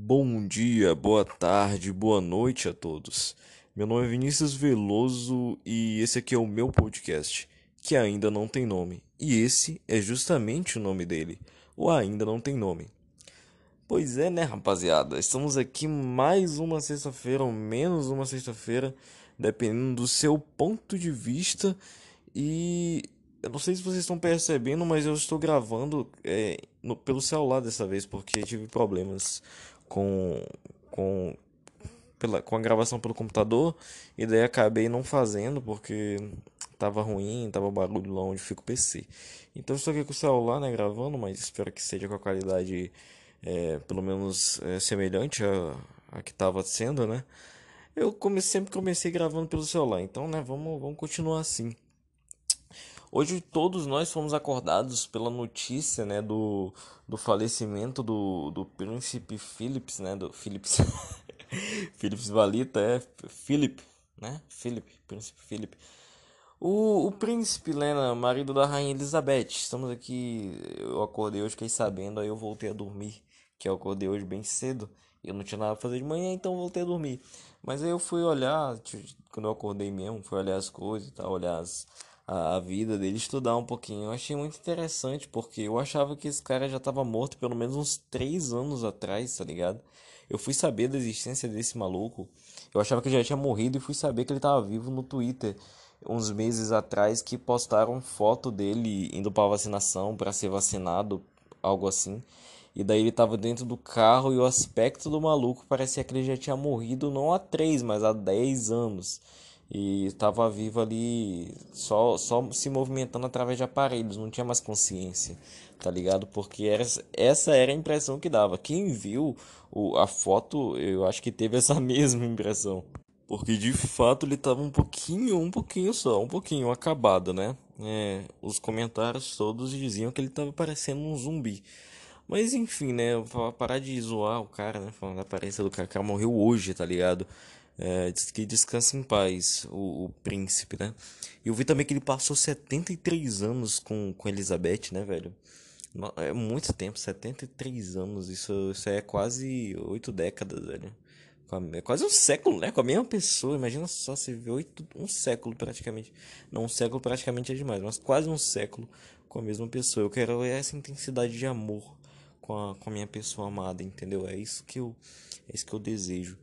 Bom dia, boa tarde, boa noite a todos. Meu nome é Vinícius Veloso e esse aqui é o meu podcast, que ainda não tem nome. E esse é justamente o nome dele, o Ainda Não Tem Nome. Pois é, né, rapaziada? Estamos aqui mais uma sexta-feira, ou menos uma sexta-feira, dependendo do seu ponto de vista. E eu não sei se vocês estão percebendo, mas eu estou gravando é, no, pelo celular dessa vez, porque tive problemas com, com, pela, com a gravação pelo computador e daí acabei não fazendo porque tava ruim, tava barulho lá onde fica o PC. Então estou aqui com o celular, né, gravando, mas espero que seja com a qualidade é, pelo menos é, semelhante a, a que estava sendo, né? Eu comecei, sempre comecei gravando pelo celular, então, né, vamos, vamos continuar assim. Hoje todos nós fomos acordados pela notícia, né, do, do falecimento do, do príncipe Philips, né, do Philips, Philips Valita, é, Philip, né, Philip, príncipe Philip. O, o príncipe, Lena, marido da rainha Elizabeth, estamos aqui, eu acordei hoje, fiquei sabendo, aí eu voltei a dormir, que eu acordei hoje bem cedo, eu não tinha nada pra fazer de manhã, então voltei a dormir. Mas aí eu fui olhar, quando eu acordei mesmo, fui olhar as coisas e tal, olhar as a, a vida dele, estudar um pouquinho. Eu achei muito interessante, porque eu achava que esse cara já tava morto pelo menos uns 3 anos atrás, tá ligado? Eu fui saber da existência desse maluco. Eu achava que ele já tinha morrido e fui saber que ele tava vivo no Twitter uns meses atrás que postaram foto dele indo para vacinação para ser vacinado, algo assim. E daí ele tava dentro do carro e o aspecto do maluco parecia que ele já tinha morrido não há 3, mas há 10 anos e estava vivo ali só, só se movimentando através de aparelhos, não tinha mais consciência, tá ligado? Porque era, essa era a impressão que dava. Quem viu o, a foto, eu acho que teve essa mesma impressão. Porque de fato ele estava um pouquinho, um pouquinho só, um pouquinho acabado, né? É, os comentários todos diziam que ele estava parecendo um zumbi. Mas enfim, né? Parar de zoar o cara, né? Falando da aparência do cara morreu hoje, tá ligado? É, que descansa em paz, o, o, príncipe, né? E eu vi também que ele passou 73 anos com, com Elizabeth, né, velho? É muito tempo, 73 anos, isso, isso é quase 8 décadas, velho. É quase um século, né? Com a mesma pessoa, imagina só, você vê oito, um século praticamente. Não, um século praticamente é demais, mas quase um século com a mesma pessoa. Eu quero essa intensidade de amor com a, com a minha pessoa amada, entendeu? É isso que eu, é isso que eu desejo.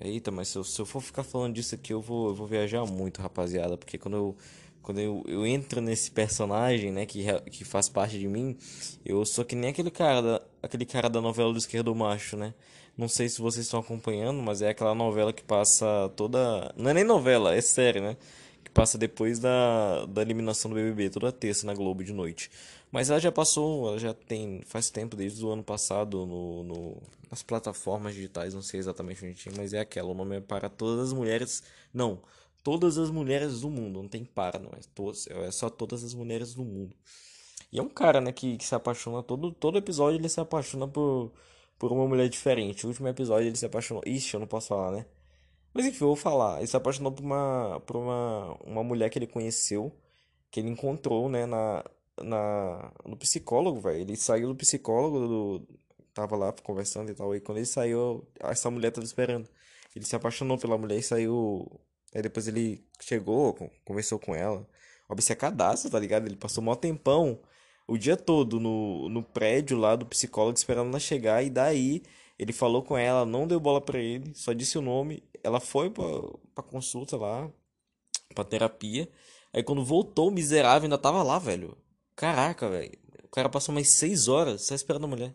Eita, mas se eu, se eu for ficar falando disso aqui, eu vou, eu vou viajar muito, rapaziada. Porque quando eu, quando eu, eu entro nesse personagem, né, que, que faz parte de mim, eu sou que nem aquele cara da, aquele cara da novela do Esquerdo Macho, né? Não sei se vocês estão acompanhando, mas é aquela novela que passa toda. Não é nem novela, é série, né? Que passa depois da, da eliminação do BBB, toda terça na Globo de noite. Mas ela já passou, ela já tem, faz tempo, desde o ano passado, no, no, nas plataformas digitais, não sei exatamente onde tinha, mas é aquela, o nome é para todas as mulheres, não, todas as mulheres do mundo, não tem para, não, é, todas, é só todas as mulheres do mundo. E é um cara, né, que, que se apaixona, todo, todo episódio ele se apaixona por, por uma mulher diferente. O último episódio ele se apaixonou, ixi, eu não posso falar, né? Mas enfim, eu vou falar, ele se apaixonou por uma, por uma, uma mulher que ele conheceu, que ele encontrou, né, na, na, no psicólogo, velho. Ele saiu do psicólogo, do, tava lá conversando e tal. E quando ele saiu, essa mulher tava esperando. Ele se apaixonou pela mulher e saiu. Aí depois ele chegou, conversou com ela. Obcecadaço, tá ligado? Ele passou mó tempão o dia todo no, no prédio lá do psicólogo esperando ela chegar. E daí ele falou com ela, não deu bola pra ele, só disse o nome. Ela foi pra, pra consulta lá, pra terapia. Aí quando voltou, o miserável ainda tava lá, velho. Caraca, velho. O cara passou mais seis horas só esperando a mulher.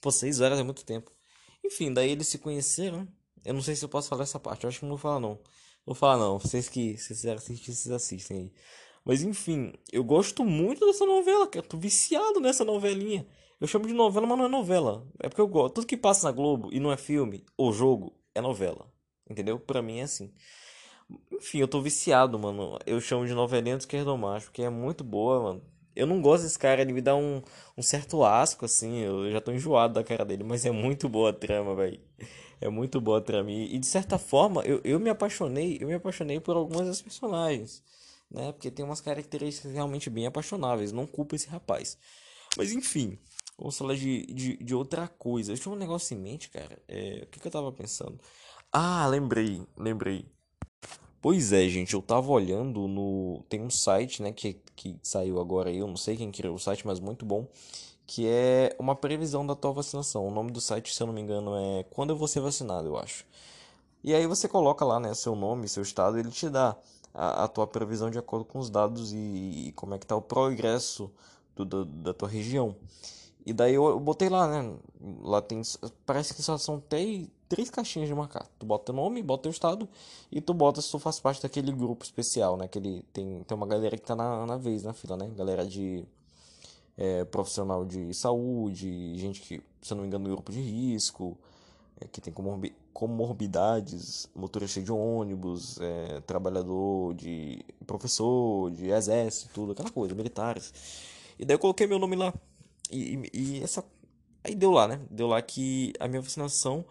Pô, seis horas é muito tempo. Enfim, daí eles se conheceram. Eu não sei se eu posso falar essa parte. Eu acho que não vou falar, não. Vou falar, não. Vocês que se quiserem assistir, vocês assistem aí. Mas enfim, eu gosto muito dessa novela, cara. Tô viciado nessa novelinha. Eu chamo de novela, mas não é novela. É porque eu gosto. Tudo que passa na Globo e não é filme ou jogo é novela. Entendeu? Pra mim é assim. Enfim, eu tô viciado, mano. Eu chamo de novelinha do esquerdo macho, que é muito boa, mano. Eu não gosto desse cara, ele me dá um, um certo asco, assim. Eu já tô enjoado da cara dele, mas é muito boa a trama, velho. É muito boa a trama. E, e, de certa forma, eu, eu me apaixonei, eu me apaixonei por algumas das personagens, né? Porque tem umas características realmente bem apaixonáveis. Não culpa esse rapaz. Mas enfim, Vamos falar de, de, de outra coisa. Eu tinha um negócio em mente, cara. É, o que, que eu tava pensando? Ah, lembrei, lembrei. Pois é, gente, eu tava olhando no. Tem um site, né, que, que saiu agora aí, eu não sei quem criou o site, mas muito bom. Que é uma previsão da tua vacinação. O nome do site, se eu não me engano, é Quando eu vou ser vacinado, eu acho. E aí você coloca lá, né, seu nome, seu estado, ele te dá a, a tua previsão de acordo com os dados e, e como é que tá o progresso do, do, da tua região. E daí eu, eu, botei lá, né? Lá tem. Parece que só são três, três caixinhas de marcar. Tu bota o nome, bota o estado e tu bota se tu faz parte daquele grupo especial, né? Aquele, tem, tem uma galera que tá na, na vez, na fila, né? Galera de. É, profissional de saúde, gente que, se eu não me engano, grupo de risco, é, que tem comorbi comorbidades, motorista de ônibus, é, trabalhador de. professor, de exército, tudo, aquela coisa, militares. E daí eu coloquei meu nome lá. E, e, essa. Aí deu lá, né? Deu lá que a minha vacinação.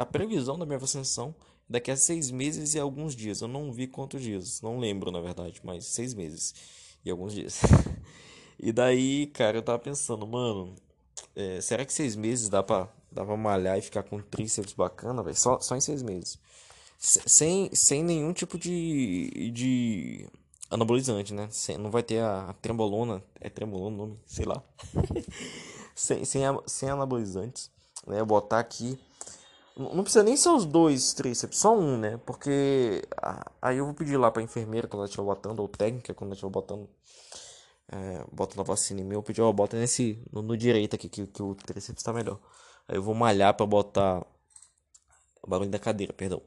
A previsão da minha vacinação daqui a seis meses e alguns dias. Eu não vi quantos dias. Não lembro, na verdade, mas seis meses e alguns dias. e daí, cara, eu tava pensando, mano. É, será que seis meses dá pra, dá pra malhar e ficar com tríceps bacana, velho? Só, só em seis meses. Sem, sem nenhum tipo de, de anabolizante, né? Sem, não vai ter a, a trembolona, é trembolona o nome, sei lá. sem, sem, sem anabolizantes, né? Botar aqui. Não precisa nem ser os dois tríceps, só um, né? Porque aí eu vou pedir lá pra enfermeira quando ela estiver botando, ou técnica quando ela estiver botando, é, botando a vacina em mim, eu pedi, ó, bota nesse, no, no direito aqui, que, que o tríceps tá melhor. Aí eu vou malhar pra botar o barulho da cadeira, perdão.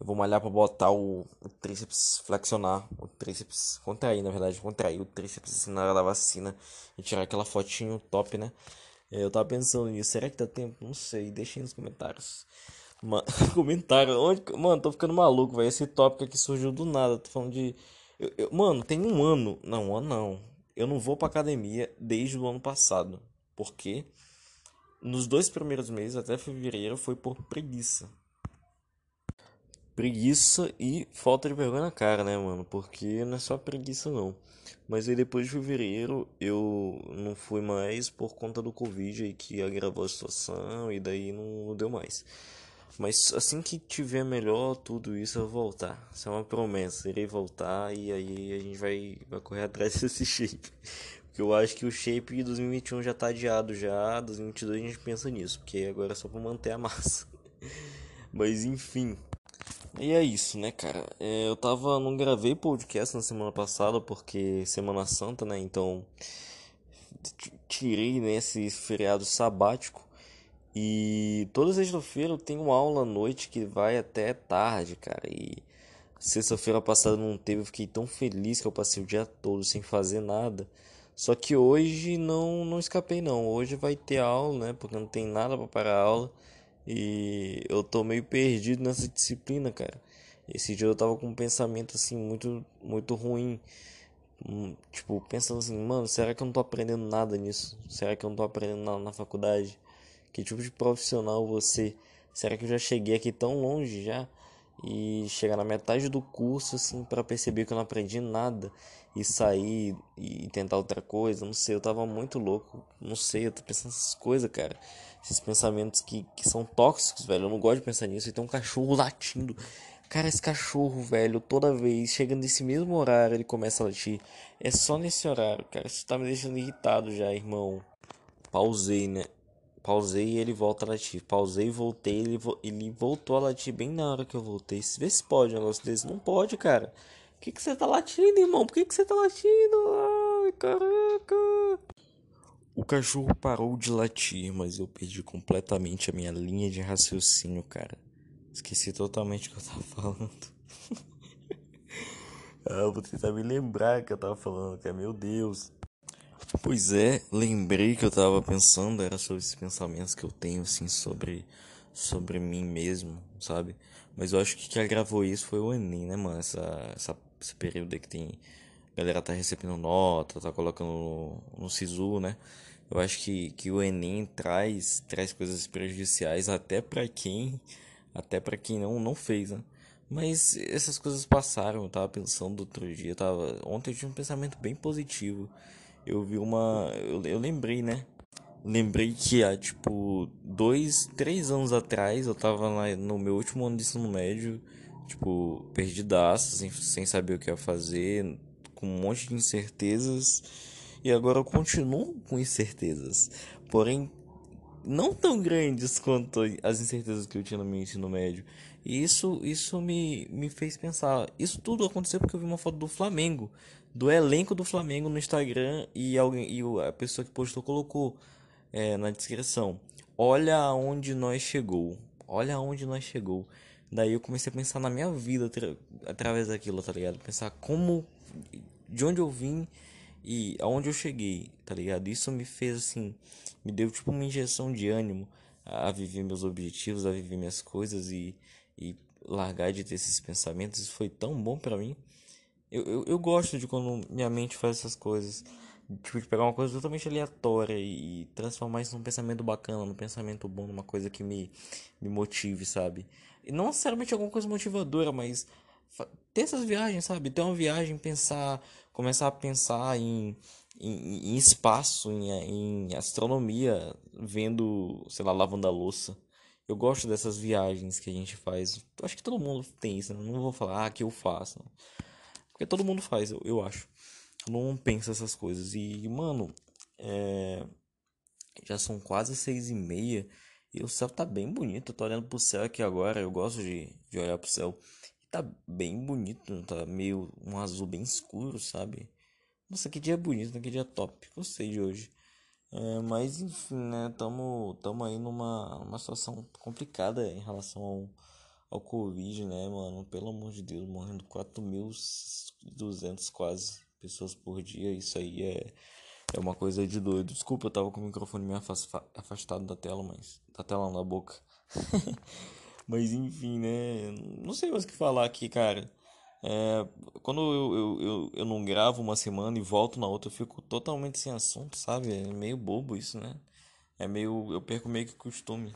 Eu vou malhar para botar o, o, tríceps flexionar, o tríceps contrair, na verdade, contrair o tríceps assim, na hora da vacina e tirar aquela fotinho top, né? É, eu tava pensando nisso, será que dá tempo? Não sei, deixem nos comentários. Mano, comentário, onde, mano, tô ficando maluco, velho. Esse tópico aqui surgiu do nada. Tô falando de. Eu, eu, mano, tem um ano. Não, um ano não. Eu não vou pra academia desde o ano passado. Porque nos dois primeiros meses, até fevereiro, foi por preguiça preguiça e falta de vergonha na cara, né, mano? Porque não é só preguiça, não. Mas aí depois de fevereiro eu não fui mais por conta do Covid aí que agravou a situação e daí não, não deu mais. Mas assim que tiver melhor tudo isso eu vou voltar. Isso é uma promessa. Irei voltar e aí a gente vai, vai correr atrás desse shape. Porque eu acho que o shape de 2021 já tá adiado já. 2022 a gente pensa nisso. Porque agora é só pra manter a massa. Mas enfim. E é isso, né, cara? É, eu tava. Não gravei podcast na semana passada porque Semana Santa, né? Então. Tirei nesse né, feriado sabático. E toda sexta-feira eu tenho aula à noite que vai até tarde, cara. E sexta-feira passada não teve, eu fiquei tão feliz que eu passei o dia todo sem fazer nada. Só que hoje não não escapei não. Hoje vai ter aula, né? Porque não tem nada para parar a aula. E eu tô meio perdido nessa disciplina, cara. Esse dia eu tava com um pensamento assim muito muito ruim. Hum, tipo, pensando assim, mano, será que eu não tô aprendendo nada nisso? Será que eu não tô aprendendo nada na faculdade? Que tipo de profissional você? Será que eu já cheguei aqui tão longe já? E chegar na metade do curso assim para perceber que eu não aprendi nada e sair e tentar outra coisa, não sei, eu tava muito louco, não sei, eu tô pensando essas coisas, cara esses pensamentos que, que são tóxicos, velho. Eu não gosto de pensar nisso. E tem um cachorro latindo. Cara, esse cachorro, velho, toda vez, chegando nesse mesmo horário, ele começa a latir. É só nesse horário, cara. Isso tá me deixando irritado já, irmão. Pausei, né? Pausei e ele volta a latir. Pausei e voltei. Ele, vo ele voltou a latir bem na hora que eu voltei. Vê se pode um negócio desse. Não pode, cara. Que, que você tá latindo, irmão? Por que, que você tá latindo? Ai, caraca. O cachorro parou de latir, mas eu perdi completamente a minha linha de raciocínio, cara. Esqueci totalmente o que eu tava falando. ah, vou tentar me lembrar que eu tava falando, cara. Meu Deus. Pois é, lembrei que eu tava pensando, era sobre esses pensamentos que eu tenho, assim, sobre, sobre mim mesmo, sabe? Mas eu acho que quem agravou isso foi o Enem, né, mano? Essa, essa, esse período aí que tem a galera tá recebendo nota, tá colocando no, no SISU, né? Eu acho que, que o Enem traz, traz coisas prejudiciais até para quem até para quem não, não fez, né? Mas essas coisas passaram, eu tava pensando outro dia, tava, ontem eu tive um pensamento bem positivo. Eu vi uma, eu, eu lembrei, né? lembrei que há tipo dois, três anos atrás eu tava lá no meu último ano de ensino médio, tipo, perdidaço, sem, sem saber o que ia fazer, com um monte de incertezas. E agora eu continuo com incertezas. Porém, não tão grandes quanto as incertezas que eu tinha no meu ensino médio. E isso, isso me, me fez pensar. Isso tudo aconteceu porque eu vi uma foto do Flamengo, do elenco do Flamengo no Instagram e alguém e a pessoa que postou colocou é, na descrição. Olha aonde nós chegou. Olha aonde nós chegou. Daí eu comecei a pensar na minha vida através daquilo, tá ligado? Pensar como de onde eu vim e aonde eu cheguei, tá ligado? Isso me fez assim, me deu tipo uma injeção de ânimo a viver meus objetivos, a viver minhas coisas e, e largar de ter esses pensamentos. Isso foi tão bom para mim. Eu, eu, eu gosto de quando minha mente faz essas coisas. Tipo, de pegar uma coisa totalmente aleatória e, e transformar isso num pensamento bacana, num pensamento bom, numa coisa que me, me motive, sabe? Não necessariamente alguma coisa motivadora, mas ter essas viagens, sabe? Ter uma viagem, pensar, começar a pensar em, em, em espaço, em, em astronomia, vendo, sei lá, lavando a louça. Eu gosto dessas viagens que a gente faz. Acho que todo mundo tem isso, né? Não vou falar ah, que eu faço. Porque todo mundo faz, eu, eu acho. Não pensa essas coisas. E, mano, é... já são quase seis e meia. E o céu tá bem bonito. Eu tô olhando pro céu aqui agora. Eu gosto de, de olhar pro céu tá bem bonito, tá meio um azul bem escuro, sabe? Nossa, que dia bonito, que dia top. Gostei de hoje. É, mas enfim, né? Tamo, tamo aí numa uma situação complicada em relação ao, ao Covid, né, mano? Pelo amor de Deus, morrendo 4.200 quase pessoas por dia. Isso aí é, é uma coisa de doido. Desculpa, eu tava com o microfone meio afastado da tela, mas. Da tela na boca. Mas enfim, né? Não sei mais o que falar aqui, cara. É, quando eu, eu, eu, eu não gravo uma semana e volto na outra, eu fico totalmente sem assunto, sabe? É meio bobo isso, né? É meio. Eu perco meio que costume.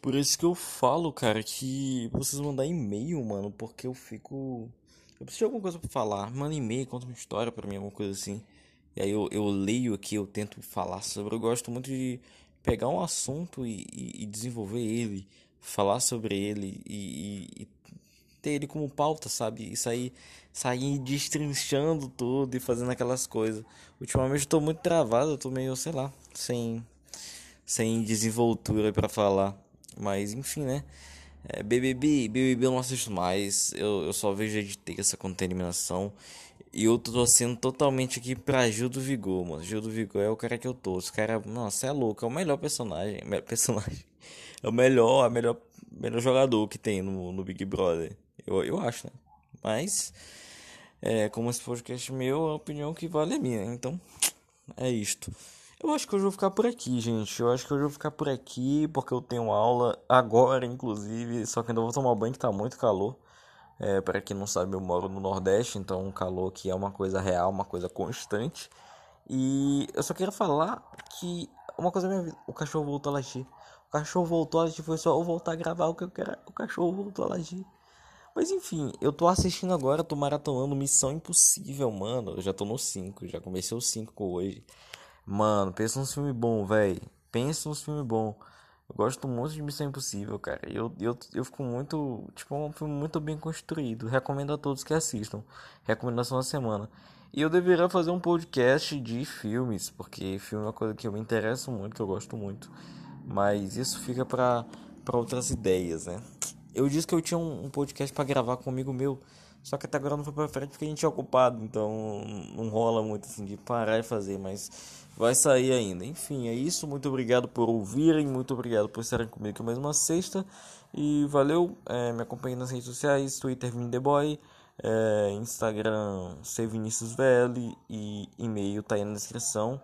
Por isso que eu falo, cara, que vocês mandar e-mail, mano, porque eu fico. Eu preciso de alguma coisa pra falar. Manda e-mail, conta uma história pra mim, alguma coisa assim. E aí eu, eu leio aqui, eu tento falar sobre. Eu gosto muito de pegar um assunto e, e, e desenvolver ele falar sobre ele e, e, ter ele como pauta, sabe? E sair, sair destrinchando tudo e fazendo aquelas coisas. Ultimamente eu tô muito travado, eu tô meio, sei lá, sem, sem desenvoltura para falar. Mas enfim, né? É, BBB, BBB eu não assisto mais. Eu, eu só vejo de ter essa contaminação. E eu tô torcendo totalmente aqui pra Gil do Vigor, mano. Gil do Vigor é o cara que eu torço. O cara, nossa, é louco. É o melhor personagem. Melhor personagem. É o melhor, a melhor, melhor jogador que tem no, no Big Brother. Eu, eu acho, né? Mas, é, como esse podcast meu, a opinião que vale é minha. Então, é isto. Eu acho que hoje eu vou ficar por aqui, gente. Eu acho que hoje eu vou ficar por aqui porque eu tenho aula agora, inclusive. Só que ainda vou tomar banho que tá muito calor. É, para quem não sabe, eu moro no Nordeste, então o calor aqui é uma coisa real, uma coisa constante. E eu só quero falar que uma coisa minha vida, o cachorro voltou a latir. O cachorro voltou a latir, foi só eu voltar a gravar o que eu quero. O cachorro voltou a latir. Mas enfim, eu tô assistindo agora, tô maratonando Missão Impossível, mano. Eu já tô no 5, já comecei o 5 hoje. Mano, pensa num filme bom, velho. Pensa num filme bom. Gosto muito de Missão Impossível, cara. Eu, eu, eu fico muito. Tipo, é um filme muito bem construído. Recomendo a todos que assistam. Recomendação da semana. E eu deveria fazer um podcast de filmes, porque filme é uma coisa que eu me interesso muito, que eu gosto muito. Mas isso fica pra outras ideias, né? Eu disse que eu tinha um, um podcast para gravar com amigo meu. Só que até agora não foi pra frente porque a gente é ocupado. Então não rola muito assim de parar e fazer. Mas vai sair ainda. Enfim, é isso. Muito obrigado por ouvirem. Muito obrigado por estarem comigo mais uma sexta. E valeu. É, me acompanhe nas redes sociais: Twitter Vindeboy, é, Instagram CViniciusVL e e-mail tá aí na descrição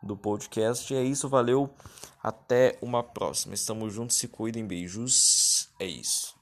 do podcast. É isso, valeu. Até uma próxima. Estamos juntos, se cuidem. Beijos. É isso.